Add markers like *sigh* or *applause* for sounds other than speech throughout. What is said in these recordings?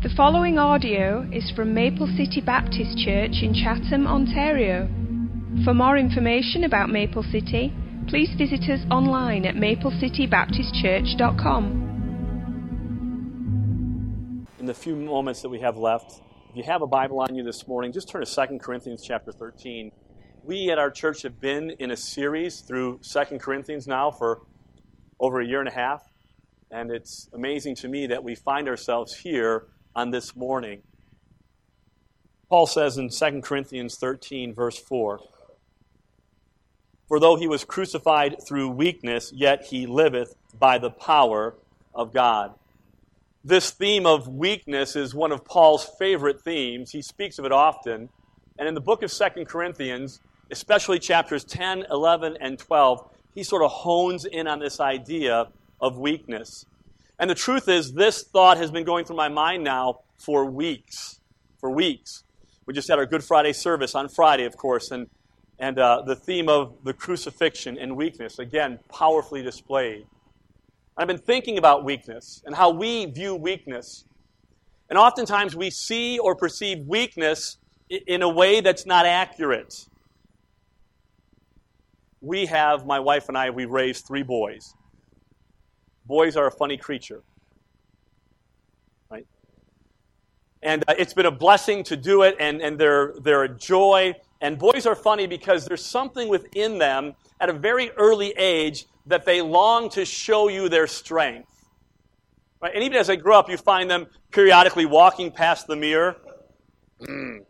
The following audio is from Maple City Baptist Church in Chatham, Ontario. For more information about Maple City, please visit us online at maplecitybaptistchurch.com. In the few moments that we have left, if you have a Bible on you this morning, just turn to 2 Corinthians chapter 13. We at our church have been in a series through 2 Corinthians now for over a year and a half, and it's amazing to me that we find ourselves here on this morning. Paul says in 2 Corinthians 13, verse 4 For though he was crucified through weakness, yet he liveth by the power of God. This theme of weakness is one of Paul's favorite themes. He speaks of it often. And in the book of 2 Corinthians, especially chapters 10, 11, and 12, he sort of hones in on this idea of weakness. And the truth is, this thought has been going through my mind now for weeks. For weeks. We just had our Good Friday service on Friday, of course, and, and uh, the theme of the crucifixion and weakness, again, powerfully displayed. I've been thinking about weakness and how we view weakness. And oftentimes we see or perceive weakness in a way that's not accurate. We have, my wife and I, we raised three boys. Boys are a funny creature. Right? And uh, it's been a blessing to do it, and, and they're, they're a joy. And boys are funny because there's something within them at a very early age that they long to show you their strength. Right? And even as they grow up, you find them periodically walking past the mirror. Mm.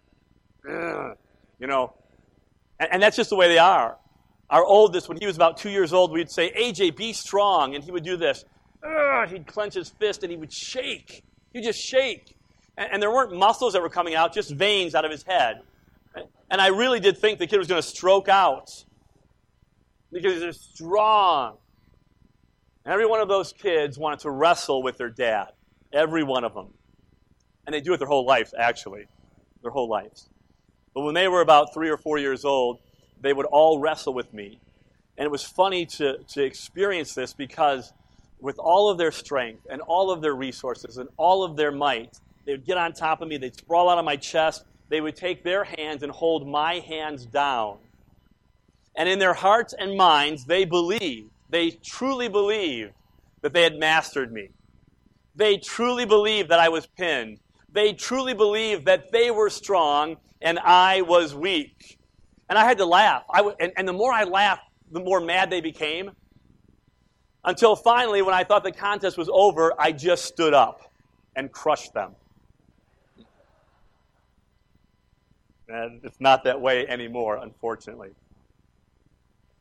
You know, and, and that's just the way they are. Our oldest, when he was about two years old, we'd say, AJ, be strong. And he would do this. He'd clench his fist and he would shake. He'd just shake. And, and there weren't muscles that were coming out, just veins out of his head. And I really did think the kid was going to stroke out because they're strong. And every one of those kids wanted to wrestle with their dad. Every one of them. And they do it their whole life, actually. Their whole lives. But when they were about three or four years old, they would all wrestle with me. And it was funny to, to experience this because with all of their strength and all of their resources and all of their might, they would get on top of me, they'd sprawl out on my chest, they would take their hands and hold my hands down. And in their hearts and minds, they believed, they truly believed that they had mastered me. They truly believed that I was pinned. They truly believed that they were strong and I was weak. And I had to laugh. I w- and, and the more I laughed, the more mad they became. Until finally, when I thought the contest was over, I just stood up and crushed them. And it's not that way anymore, unfortunately.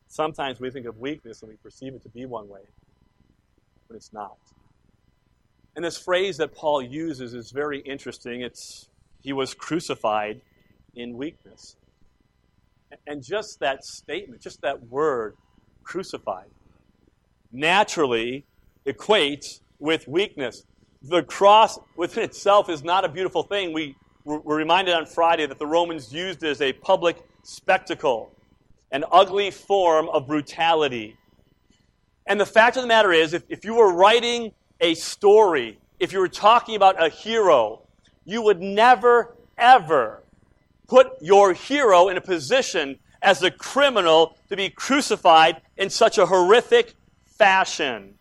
Sometimes we think of weakness and we perceive it to be one way, but it's not. And this phrase that Paul uses is very interesting. It's he was crucified in weakness. And just that statement, just that word, crucified, naturally equates with weakness. The cross within itself is not a beautiful thing. We were reminded on Friday that the Romans used it as a public spectacle, an ugly form of brutality. And the fact of the matter is, if, if you were writing a story, if you were talking about a hero, you would never, ever put your hero in a position as a criminal to be crucified in such a horrific fashion.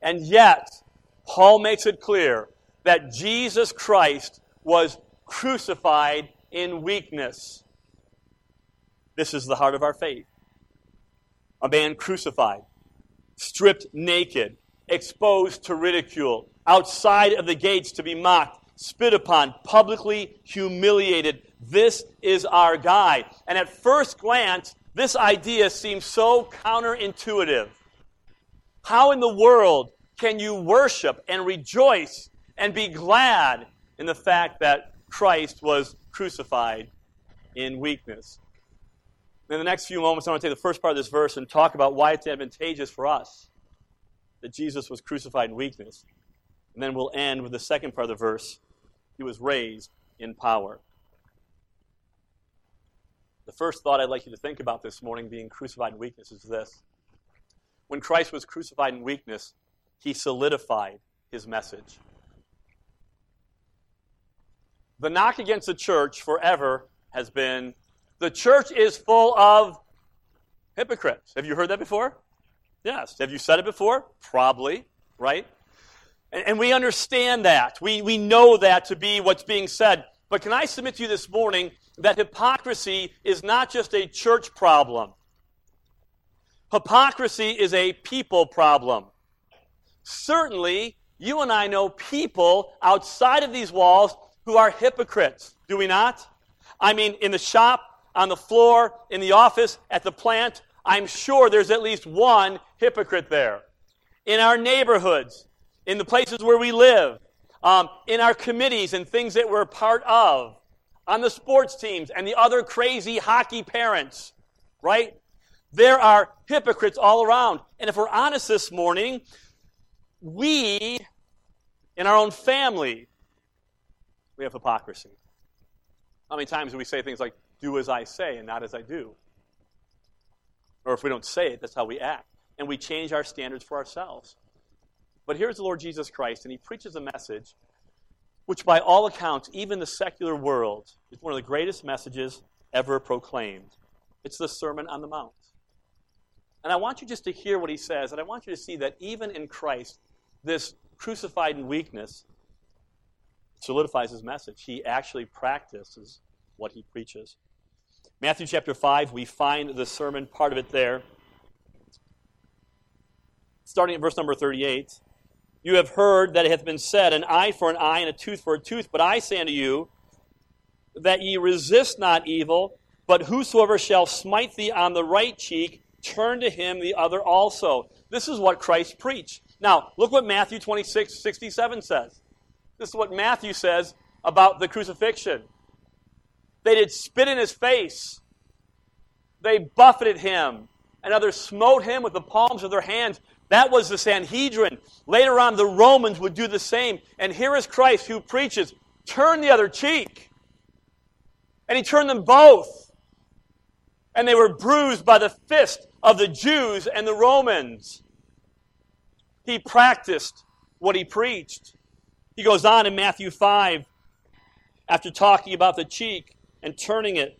And yet, Paul makes it clear that Jesus Christ was crucified in weakness. This is the heart of our faith. A man crucified, stripped naked, exposed to ridicule, outside of the gates to be mocked, spit upon, publicly humiliated. This is our guy. And at first glance, this idea seems so counterintuitive. How in the world can you worship and rejoice and be glad in the fact that Christ was crucified in weakness? In the next few moments, I want to take the first part of this verse and talk about why it's advantageous for us that Jesus was crucified in weakness. And then we'll end with the second part of the verse he was raised in power. The first thought I'd like you to think about this morning, being crucified in weakness, is this. When Christ was crucified in weakness, he solidified his message. the knock against the church forever has been the church is full of hypocrites. Have you heard that before? Yes. Have you said it before? Probably, right? And, and we understand that. We, we know that to be what's being said. But can I submit to you this morning that hypocrisy is not just a church problem? Hypocrisy is a people problem. Certainly, you and I know people outside of these walls who are hypocrites, do we not? I mean, in the shop, on the floor, in the office, at the plant, I'm sure there's at least one hypocrite there. In our neighborhoods, in the places where we live, um, in our committees and things that we're part of, on the sports teams and the other crazy hockey parents, right? There are hypocrites all around. And if we're honest this morning, we, in our own family, we have hypocrisy. How many times do we say things like, do as I say and not as I do? Or if we don't say it, that's how we act. And we change our standards for ourselves. But here's the Lord Jesus Christ, and he preaches a message which, by all accounts, even the secular world, is one of the greatest messages ever proclaimed. It's the Sermon on the Mount. And I want you just to hear what he says, and I want you to see that even in Christ, this crucified in weakness solidifies his message. He actually practices what he preaches. Matthew chapter 5, we find the sermon, part of it there. Starting at verse number 38. You have heard that it hath been said, an eye for an eye and a tooth for a tooth. But I say unto you, that ye resist not evil, but whosoever shall smite thee on the right cheek, turn to him the other also. This is what Christ preached. Now, look what Matthew 26, 67 says. This is what Matthew says about the crucifixion. They did spit in his face. They buffeted him. And others smote him with the palms of their hands. That was the Sanhedrin. Later on, the Romans would do the same. And here is Christ who preaches, turn the other cheek. And he turned them both. And they were bruised by the fist of the Jews and the Romans. He practiced what he preached. He goes on in Matthew 5, after talking about the cheek and turning it.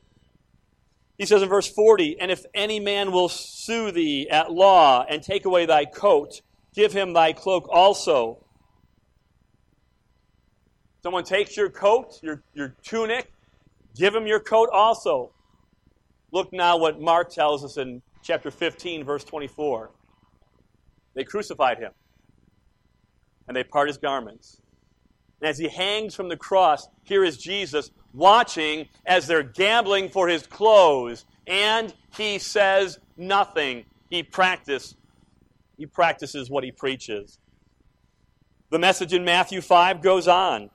He says in verse 40, And if any man will sue thee at law and take away thy coat, give him thy cloak also. Someone takes your coat, your, your tunic, give him your coat also. Look now what Mark tells us in chapter 15, verse 24. They crucified him, and they part his garments. And as he hangs from the cross, here is Jesus watching as they're gambling for his clothes, and he says nothing. He practice, he practices what he preaches. The message in Matthew 5 goes on.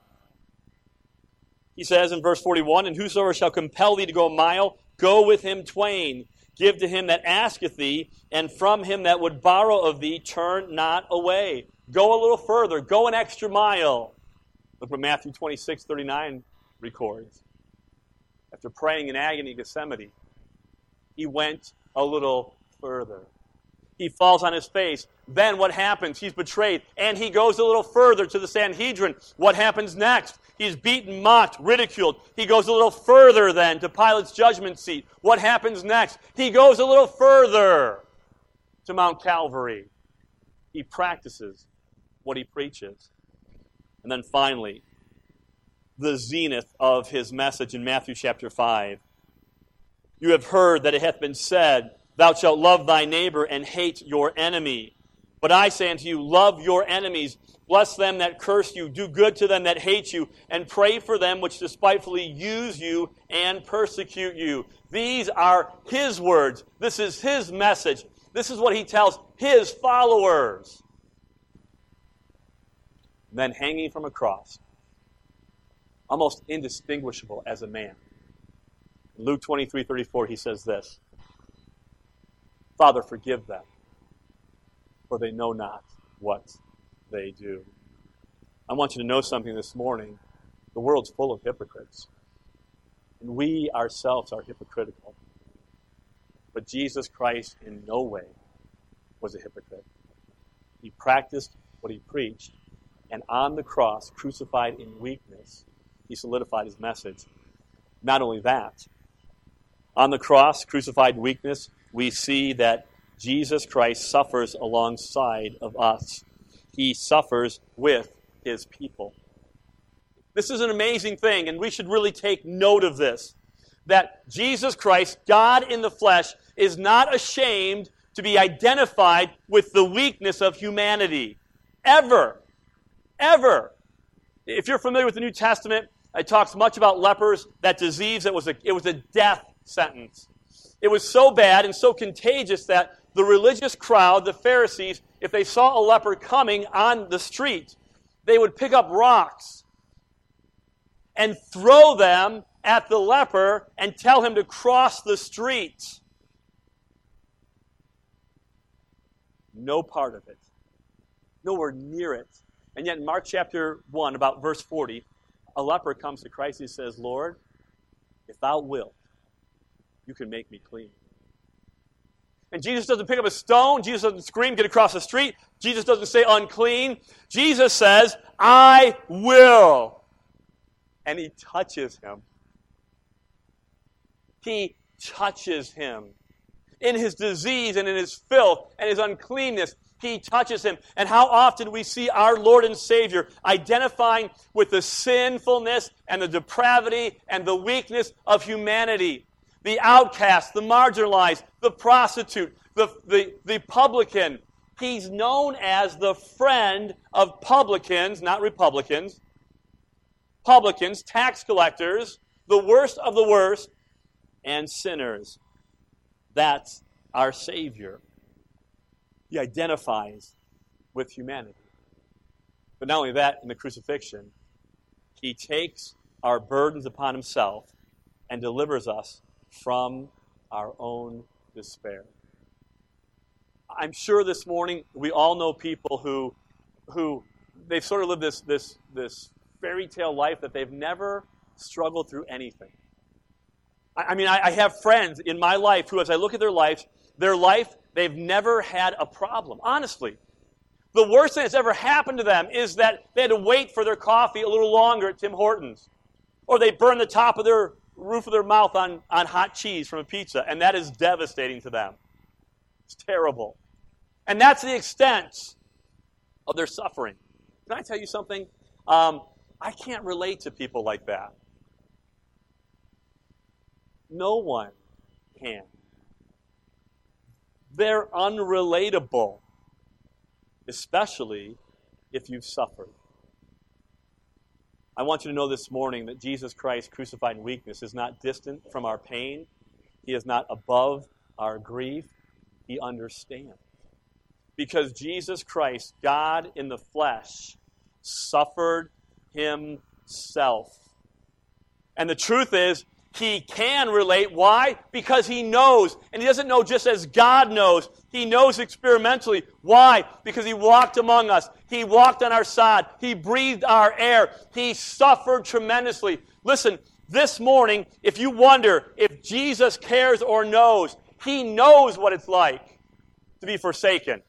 He says in verse 41, And whosoever shall compel thee to go a mile, go with him twain. Give to him that asketh thee, and from him that would borrow of thee, turn not away. Go a little further. Go an extra mile. Look what Matthew 26, 39 records. After praying in agony in Gethsemane, he went a little further. He falls on his face. Then what happens? He's betrayed. And he goes a little further to the Sanhedrin. What happens next? He's beaten, mocked, ridiculed. He goes a little further then to Pilate's judgment seat. What happens next? He goes a little further to Mount Calvary. He practices what he preaches. And then finally, the zenith of his message in Matthew chapter 5. You have heard that it hath been said, Thou shalt love thy neighbor and hate your enemy. But I say unto you, love your enemies, bless them that curse you, do good to them that hate you, and pray for them which despitefully use you and persecute you. These are his words. This is his message. This is what he tells his followers. then hanging from a cross, almost indistinguishable as a man. In Luke 23 34, he says this Father, forgive them, for they know not what they do. I want you to know something this morning. The world's full of hypocrites. And we ourselves are hypocritical. But Jesus Christ in no way was a hypocrite. He practiced what he preached, and on the cross, crucified in weakness, he solidified his message. Not only that, on the cross, crucified weakness, we see that Jesus Christ suffers alongside of us. He suffers with his people. This is an amazing thing, and we should really take note of this. That Jesus Christ, God in the flesh, is not ashamed to be identified with the weakness of humanity. Ever. Ever. If you're familiar with the New Testament, it talks much about lepers, that disease that was a, it was a death sentence. It was so bad and so contagious that the religious crowd, the Pharisees, if they saw a leper coming on the street, they would pick up rocks and throw them at the leper and tell him to cross the street. No part of it. Nowhere near it. And yet in Mark chapter 1, about verse 40, a leper comes to Christ and says, Lord, if thou wilt, you can make me clean. And Jesus doesn't pick up a stone. Jesus doesn't scream, get across the street. Jesus doesn't say unclean. Jesus says, I will. And he touches him. He touches him. In his disease and in his filth and his uncleanness, he touches him. And how often we see our Lord and Savior identifying with the sinfulness and the depravity and the weakness of humanity. The outcast, the marginalized, the prostitute, the, the, the publican. He's known as the friend of publicans, not Republicans. Publicans, tax collectors, the worst of the worst, and sinners. That's our Savior. He identifies with humanity. But not only that, in the crucifixion, he takes our burdens upon himself and delivers us from our own despair. I'm sure this morning we all know people who, who they've sort of lived this, this, this fairy tale life that they've never struggled through anything. I, I mean, I, I have friends in my life who, as I look at their lives, their life They've never had a problem, honestly. The worst thing that's ever happened to them is that they had to wait for their coffee a little longer at Tim Hortons. Or they burn the top of their roof of their mouth on, on hot cheese from a pizza, and that is devastating to them. It's terrible. And that's the extent of their suffering. Can I tell you something? Um, I can't relate to people like that. No one can. They're unrelatable, especially if you've suffered. I want you to know this morning that Jesus Christ, crucified in weakness, is not distant from our pain. He is not above our grief. He understands. Because Jesus Christ, God in the flesh, suffered himself. And the truth is, he can relate. Why? Because he knows. And he doesn't know just as God knows. He knows experimentally. Why? Because he walked among us. He walked on our side. He breathed our air. He suffered tremendously. Listen, this morning, if you wonder if Jesus cares or knows, he knows what it's like to be forsaken.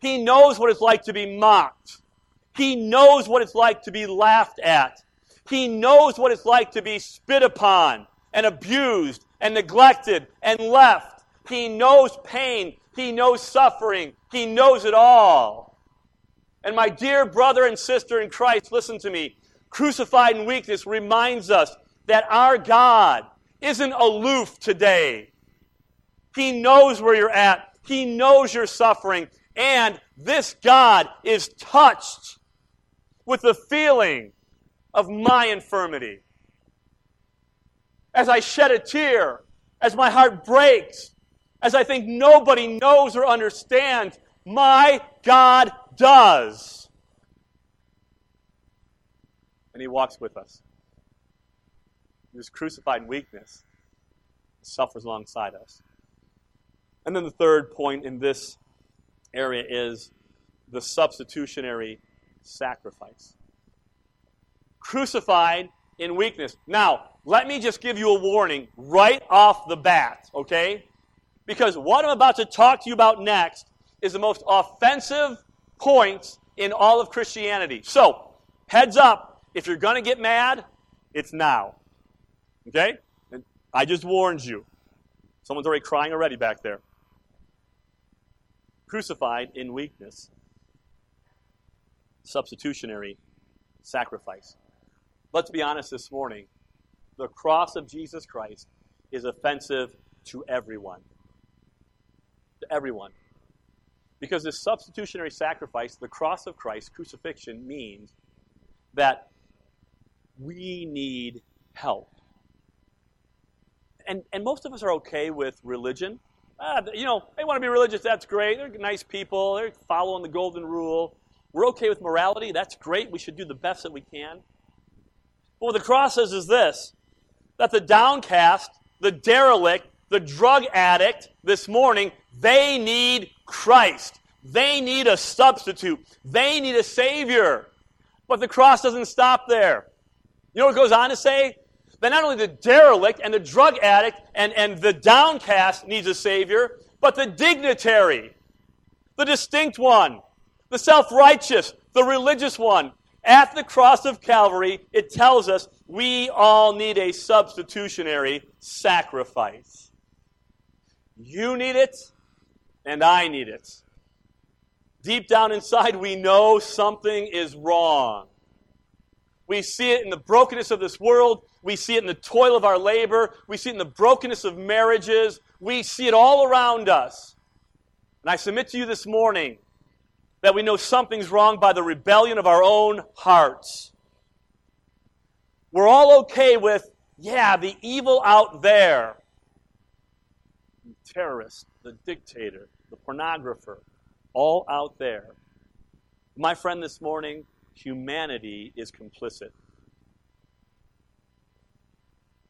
He knows what it's like to be mocked. He knows what it's like to be laughed at. He knows what it's like to be spit upon and abused and neglected and left. He knows pain. He knows suffering. He knows it all. And my dear brother and sister in Christ, listen to me. Crucified in weakness reminds us that our God isn't aloof today. He knows where you're at. He knows you're suffering. And this God is touched with the feeling of my infirmity. As I shed a tear, as my heart breaks, as I think nobody knows or understands, my God does. And He walks with us. He was crucified in weakness, he suffers alongside us. And then the third point in this area is the substitutionary sacrifice crucified in weakness. Now, let me just give you a warning right off the bat, okay? Because what I'm about to talk to you about next is the most offensive point in all of Christianity. So, heads up, if you're going to get mad, it's now. Okay? I just warned you. Someone's already crying already back there. Crucified in weakness. Substitutionary sacrifice. Let's be honest this morning. The cross of Jesus Christ is offensive to everyone. To everyone. Because this substitutionary sacrifice, the cross of Christ, crucifixion, means that we need help. And, and most of us are okay with religion. Ah, you know, they want to be religious, that's great. They're nice people, they're following the golden rule. We're okay with morality, that's great. We should do the best that we can. What the cross says is this that the downcast, the derelict, the drug addict this morning, they need Christ. They need a substitute. They need a Savior. But the cross doesn't stop there. You know what it goes on to say? That not only the derelict and the drug addict and, and the downcast needs a Savior, but the dignitary, the distinct one, the self righteous, the religious one. At the cross of Calvary, it tells us we all need a substitutionary sacrifice. You need it, and I need it. Deep down inside, we know something is wrong. We see it in the brokenness of this world. We see it in the toil of our labor. We see it in the brokenness of marriages. We see it all around us. And I submit to you this morning that we know something's wrong by the rebellion of our own hearts. We're all okay with, yeah, the evil out there. The terrorist, the dictator, the pornographer, all out there. My friend, this morning, humanity is complicit.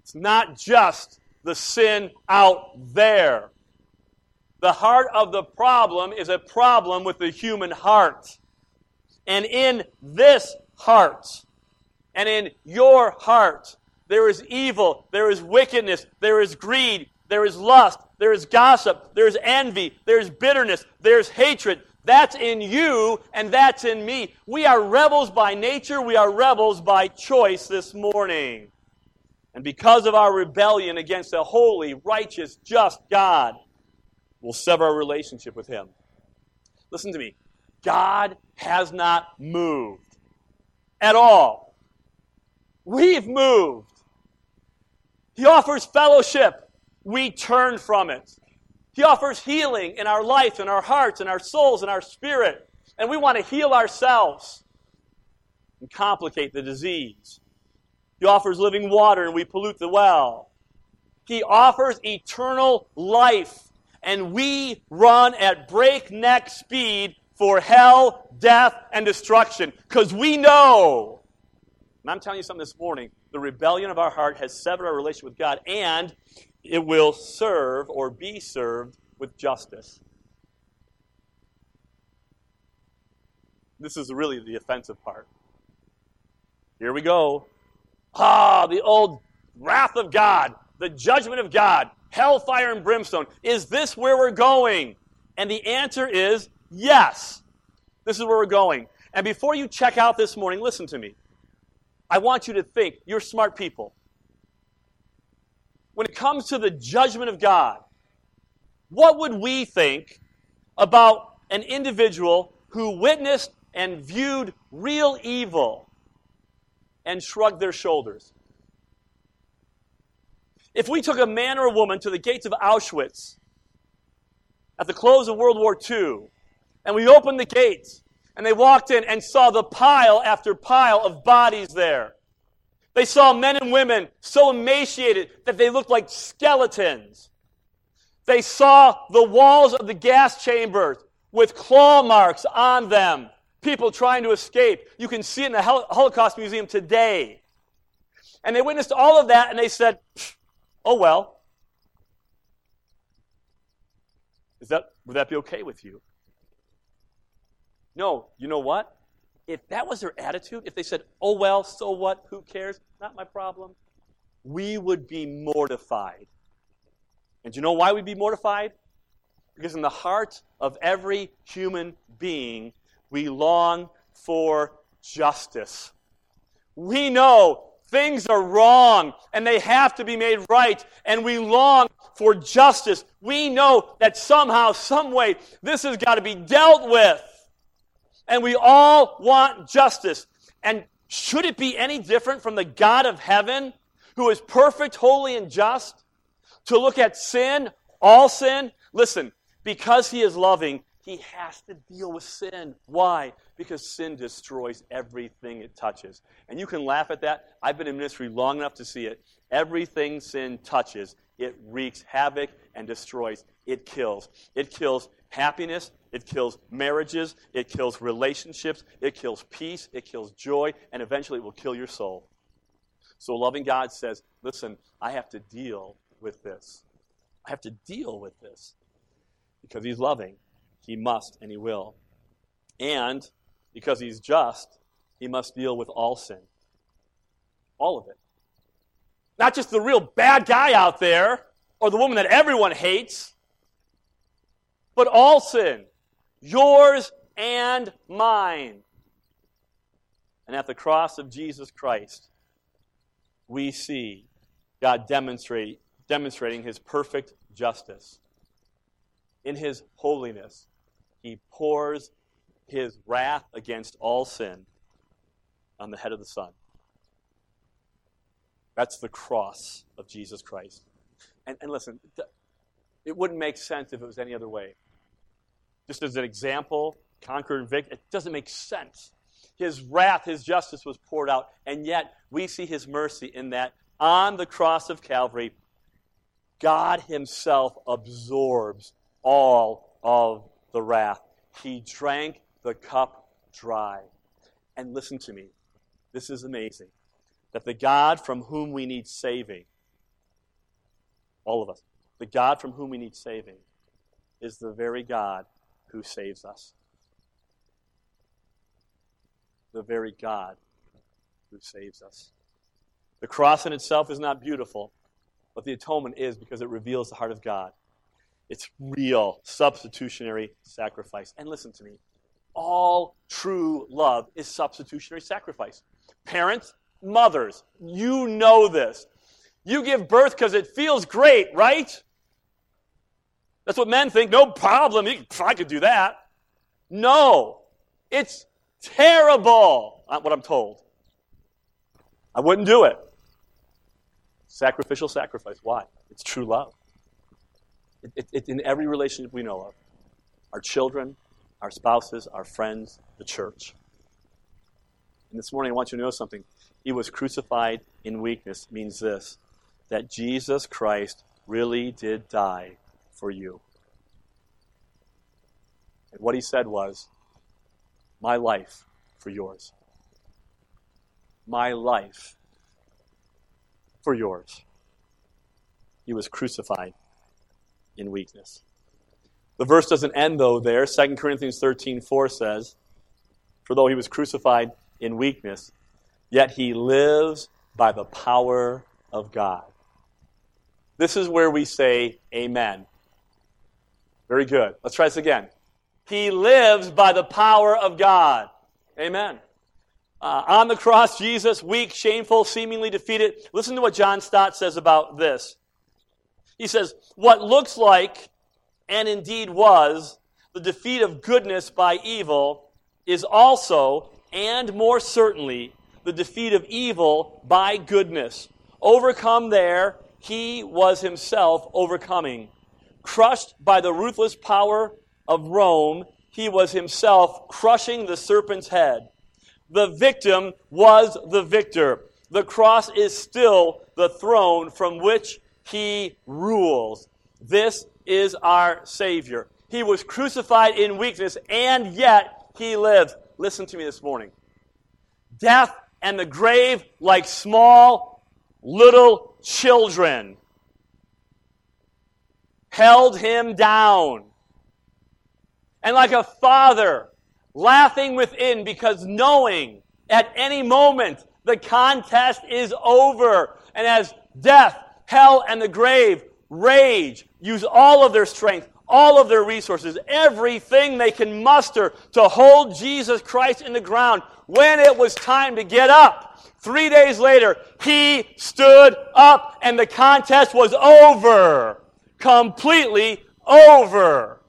It's not just the sin out there. The heart of the problem is a problem with the human heart. And in this heart, and in your heart, there is evil, there is wickedness, there is greed, there is lust, there is gossip, there is envy, there is bitterness, there is hatred. That's in you, and that's in me. We are rebels by nature, we are rebels by choice this morning. And because of our rebellion against a holy, righteous, just God, we'll sever our relationship with Him. Listen to me. God has not moved at all. We've moved. He offers fellowship we turn from it. He offers healing in our life, in our hearts, in our souls, in our spirit. And we want to heal ourselves and complicate the disease. He offers living water and we pollute the well. He offers eternal life and we run at breakneck speed for hell, death, and destruction because we know. And I'm telling you something this morning the rebellion of our heart has severed our relationship with God and it will serve or be served with justice. This is really the offensive part. Here we go. Ah, the old wrath of God, the judgment of God, hellfire and brimstone. Is this where we're going? And the answer is yes. This is where we're going. And before you check out this morning, listen to me. I want you to think, you're smart people when it comes to the judgment of God, what would we think about an individual who witnessed and viewed real evil and shrugged their shoulders? If we took a man or a woman to the gates of Auschwitz at the close of World War II, and we opened the gates, and they walked in and saw the pile after pile of bodies there, they saw men and women so emaciated that they looked like skeletons. They saw the walls of the gas chambers with claw marks on them, people trying to escape. You can see it in the Holocaust Museum today. And they witnessed all of that and they said, oh well. Is that, would that be okay with you? No, you know what? if that was their attitude, if they said, oh, well, so what, who cares, not my problem, we would be mortified. And you know why we'd be mortified? Because in the heart of every human being, we long for justice. we know things are wrong and they have to be made right, and we long for justice. We know that somehow, some way, this has got to be dealt with. And we all want justice. And should it be any different from the God of heaven, who is perfect, holy, and just, to look at sin, all sin? Listen, because he is loving, he has to deal with sin. Why? Because sin destroys everything it touches. And you can laugh at that. I've been in ministry long enough to see it. Everything sin touches, it wreaks havoc and destroys. It kills. It kills happiness. It kills marriages. It kills relationships. It kills peace. It kills joy. And eventually it will kill your soul. So, loving God says, listen, I have to deal with this. I have to deal with this because He's loving. He must and he will. And because he's just, he must deal with all sin. All of it. Not just the real bad guy out there or the woman that everyone hates, but all sin. Yours and mine. And at the cross of Jesus Christ, we see God demonstrate, demonstrating his perfect justice in his holiness he pours his wrath against all sin on the head of the Son. That's the cross of Jesus Christ. And, and listen, it wouldn't make sense if it was any other way. Just as an example, conquer and victory, it doesn't make sense. His wrath, his justice was poured out, and yet we see his mercy in that on the cross of Calvary, God himself absorbs all of the wrath. He drank the cup dry. And listen to me. This is amazing. That the God from whom we need saving, all of us, the God from whom we need saving, is the very God who saves us. The very God who saves us. The cross in itself is not beautiful, but the atonement is because it reveals the heart of God. It's real substitutionary sacrifice. And listen to me all true love is substitutionary sacrifice. Parents, mothers, you know this. You give birth because it feels great, right? That's what men think. No problem. I could do that. No, it's terrible. Not what I'm told. I wouldn't do it. Sacrificial sacrifice. Why? It's true love. It, it, in every relationship we know of our children, our spouses, our friends, the church. And this morning, I want you to know something. He was crucified in weakness means this that Jesus Christ really did die for you. And what he said was, My life for yours. My life for yours. He was crucified in weakness. The verse doesn't end, though, there. 2 Corinthians 13 4 says, For though he was crucified in weakness, yet he lives by the power of God. This is where we say amen. Very good. Let's try this again. He lives by the power of God. Amen. Uh, on the cross, Jesus, weak, shameful, seemingly defeated. Listen to what John Stott says about this. He says, What looks like, and indeed was, the defeat of goodness by evil is also, and more certainly, the defeat of evil by goodness. Overcome there, he was himself overcoming. Crushed by the ruthless power of Rome, he was himself crushing the serpent's head. The victim was the victor. The cross is still the throne from which he rules. This is our Savior. He was crucified in weakness, and yet he lives. Listen to me this morning. Death and the grave, like small little children, held him down. And like a father laughing within because knowing at any moment the contest is over. And as death hell, and the grave rage, use all of their strength, all of their resources, everything they can muster to hold Jesus Christ in the ground when it was time to get up Three days later, he stood up and the contest was over. Completely over.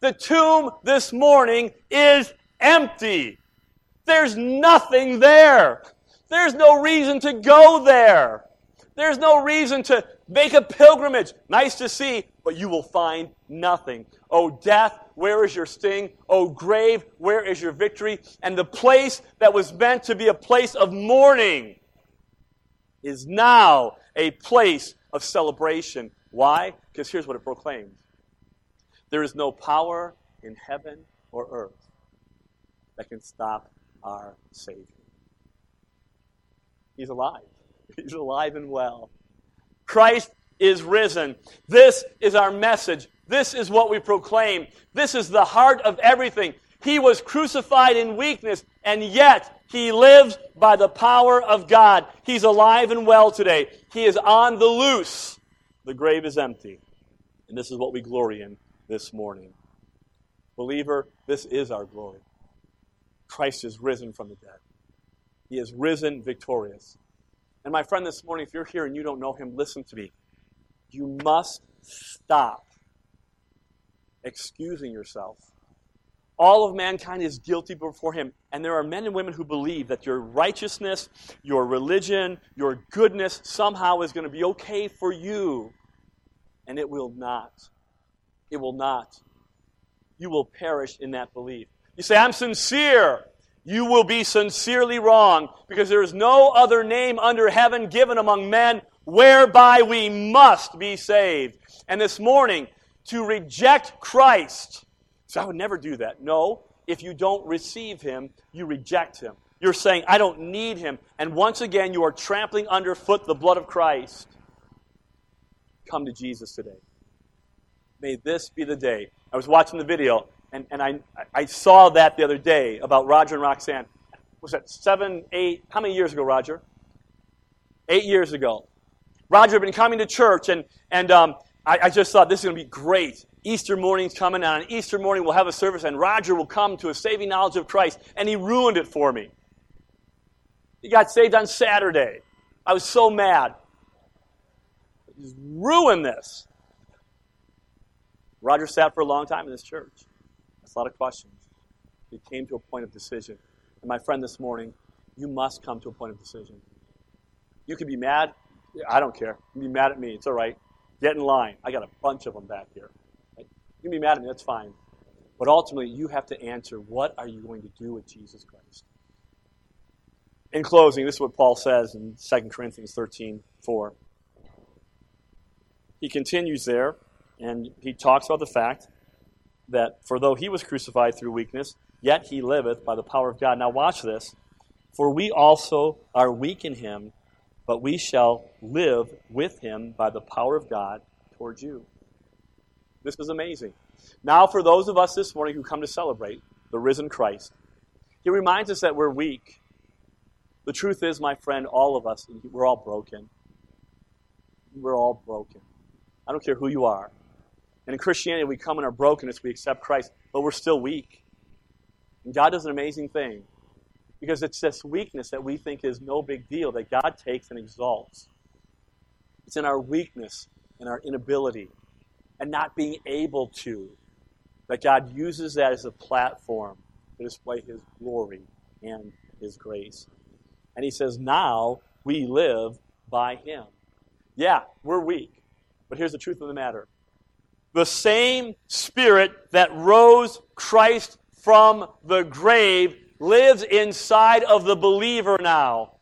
The tomb this morning is empty. There's nothing there. There's no reason to go there. There's no reason to make a pilgrimage. Nice to see, but you will find nothing. O death, where is your sting? O grave, where is your victory? And the place that was meant to be a place of mourning is now a place of celebration. Why? Because here's what it proclaims there is no power in heaven or earth that can stop our Savior. He's alive. *laughs* He's alive and well. Christ is risen. This is our message. This is what we proclaim. This is the heart of everything. He was crucified in weakness, and yet he lives by the power of God. He's alive and well today. He is on the loose. The grave is empty. And this is what we glory in this morning. Believer, this is our glory. Christ is risen from the dead. He is risen victorious. And my friend, this morning, if you're here and you don't know him, listen to me. You must stop excusing yourself. All of mankind is guilty before him. And there are men and women who believe that your righteousness, your religion, your goodness somehow is going to be okay for you. And it will not. It will not. You will perish in that belief. You say, I'm sincere you will be sincerely wrong because there is no other name under heaven given among men whereby we must be saved. And this morning, to reject Christ, so I would never do that. No, if you don't receive him, you reject him. You're saying, I don't need him. And once again, you are trampling underfoot the blood of Christ. Come to Jesus today. May this be the day. I was watching the video and, and I, I saw that the other day about Roger and Roxanne. Was that seven, eight, how many years ago, Roger? Eight years ago. Roger had been coming to church, and, and um, I, I just thought this is going to be great. Easter morning's coming, and on Easter morning we'll have a service, and Roger will come to a saving knowledge of Christ, and he ruined it for me. He got saved on Saturday. I was so mad. He's ruined this. Roger sat for a long time in this church a lot of questions. He came to a point of decision. And my friend, this morning, you must come to a point of decision. You can be mad. I don't care. You can be mad at me. It's all right. Get in line. I got a bunch of them back here. You can be mad at me. That's fine. But ultimately, you have to answer what are you going to do with Jesus Christ? In closing, this is what Paul says in 2 Corinthians 13 4. He continues there, and he talks about the fact that for though he was crucified through weakness, yet he liveth by the power of God. Now, watch this. For we also are weak in him, but we shall live with him by the power of God towards you. This is amazing. Now, for those of us this morning who come to celebrate the risen Christ, he reminds us that we're weak. The truth is, my friend, all of us, we're all broken. We're all broken. I don't care who you are. And in Christianity, we come in our brokenness, we accept Christ, but we're still weak. And God does an amazing thing because it's this weakness that we think is no big deal that God takes and exalts. It's in our weakness and our inability and not being able to that God uses that as a platform to display His glory and His grace. And He says, now we live by Him. Yeah, we're weak. But here's the truth of the matter the same Spirit that rose Christ from the grave lives inside of the believer now.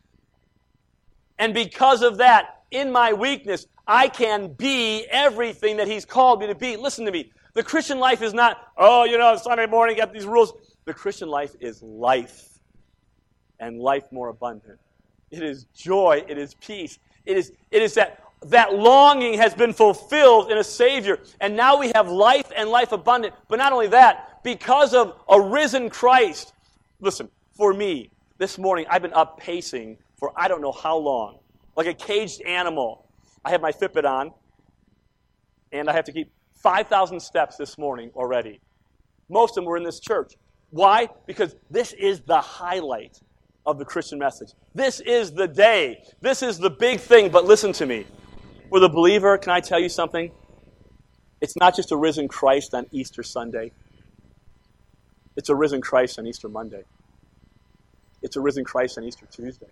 And because of that, in my weakness, I can be everything that He's called me to be. Listen to me. The Christian life is not, oh, you know, Sunday morning, got these rules. The Christian life is life, and life more abundant. It is joy, it is peace. It is, it is that that longing has been fulfilled in a Savior. And now we have life and life abundant. But not only that, because of a risen Christ. Listen, for me, this morning, I've been up pacing for I don't know how long, like a caged animal. I have my Fitbit on, and I have to keep 5,000 steps this morning already. Most of them were in this church. Why? Because this is the highlight. of the Christian message. This is the day. This is the big thing. But listen to me. For the believer, can I tell you something? It's not just a risen Christ on Easter Sunday. It's a risen Christ on Easter Monday. It's a risen Christ on Easter Tuesday.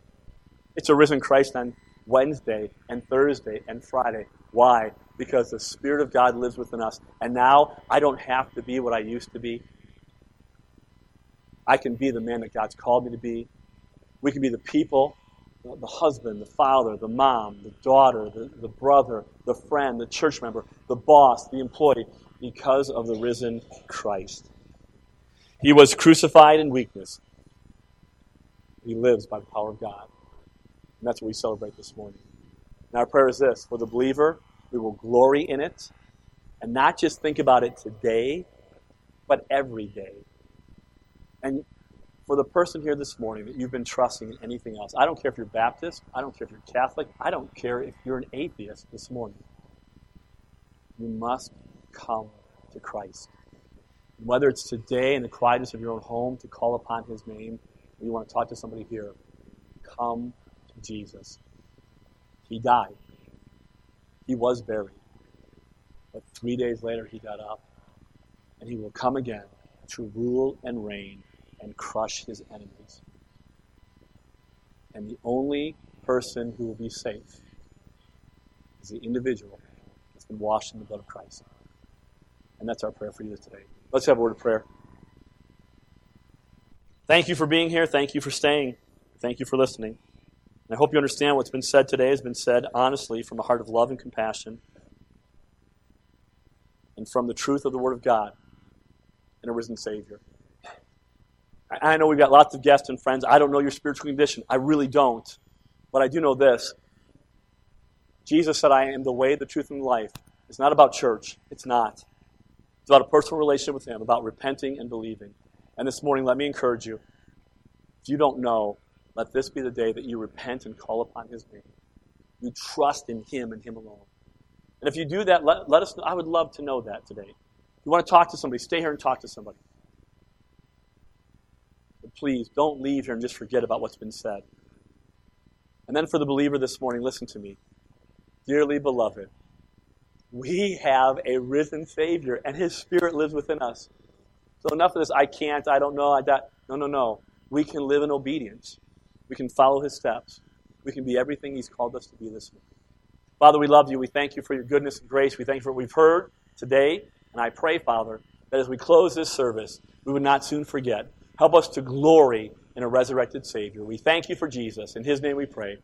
It's a risen Christ on Wednesday and Thursday and Friday. Why? Because the Spirit of God lives within us. And now I don't have to be what I used to be. I can be the man that God's called me to be. We can be the people, the husband, the father, the mom, the daughter, the, the brother, the friend, the church member, the boss, the employee, because of the risen Christ. He was crucified in weakness. He lives by the power of God. And that's what we celebrate this morning. And our prayer is this for the believer, we will glory in it and not just think about it today, but every day. And for the person here this morning that you've been trusting in anything else, I don't care if you're Baptist, I don't care if you're Catholic, I don't care if you're an atheist this morning. You must come to Christ. Whether it's today in the quietness of your own home to call upon his name, or you want to talk to somebody here, come to Jesus. He died. He was buried. But three days later, he got up. And he will come again to rule and reign and crush his enemies. And the only person who will be safe is the individual that's been washed in the blood of Christ. And that's our prayer for you today. Let's have a word of prayer. Thank you for being here. Thank you for staying. Thank you for listening. And I hope you understand what's been said today has been said honestly from a heart of love and compassion and from the truth of the Word of God and a risen Savior. I know we've got lots of guests and friends. I don't know your spiritual condition. I really don't. But I do know this Jesus said, I am the way, the truth, and the life. It's not about church. It's not. It's about a personal relationship with Him, about repenting and believing. And this morning, let me encourage you. If you don't know, let this be the day that you repent and call upon His name. You trust in Him and Him alone. And if you do that, let, let us know. I would love to know that today. If you want to talk to somebody, stay here and talk to somebody. Please don't leave here and just forget about what's been said. And then for the believer this morning, listen to me. Dearly beloved, we have a risen Savior, and His Spirit lives within us. So enough of this, I can't, I don't know, I don't. No, no, no. We can live in obedience. We can follow His steps. We can be everything He's called us to be this morning. Father, we love you. We thank you for your goodness and grace. We thank you for what we've heard today. And I pray, Father, that as we close this service, we would not soon forget. Help us to glory in a resurrected Savior. We thank you for Jesus. In His name we pray.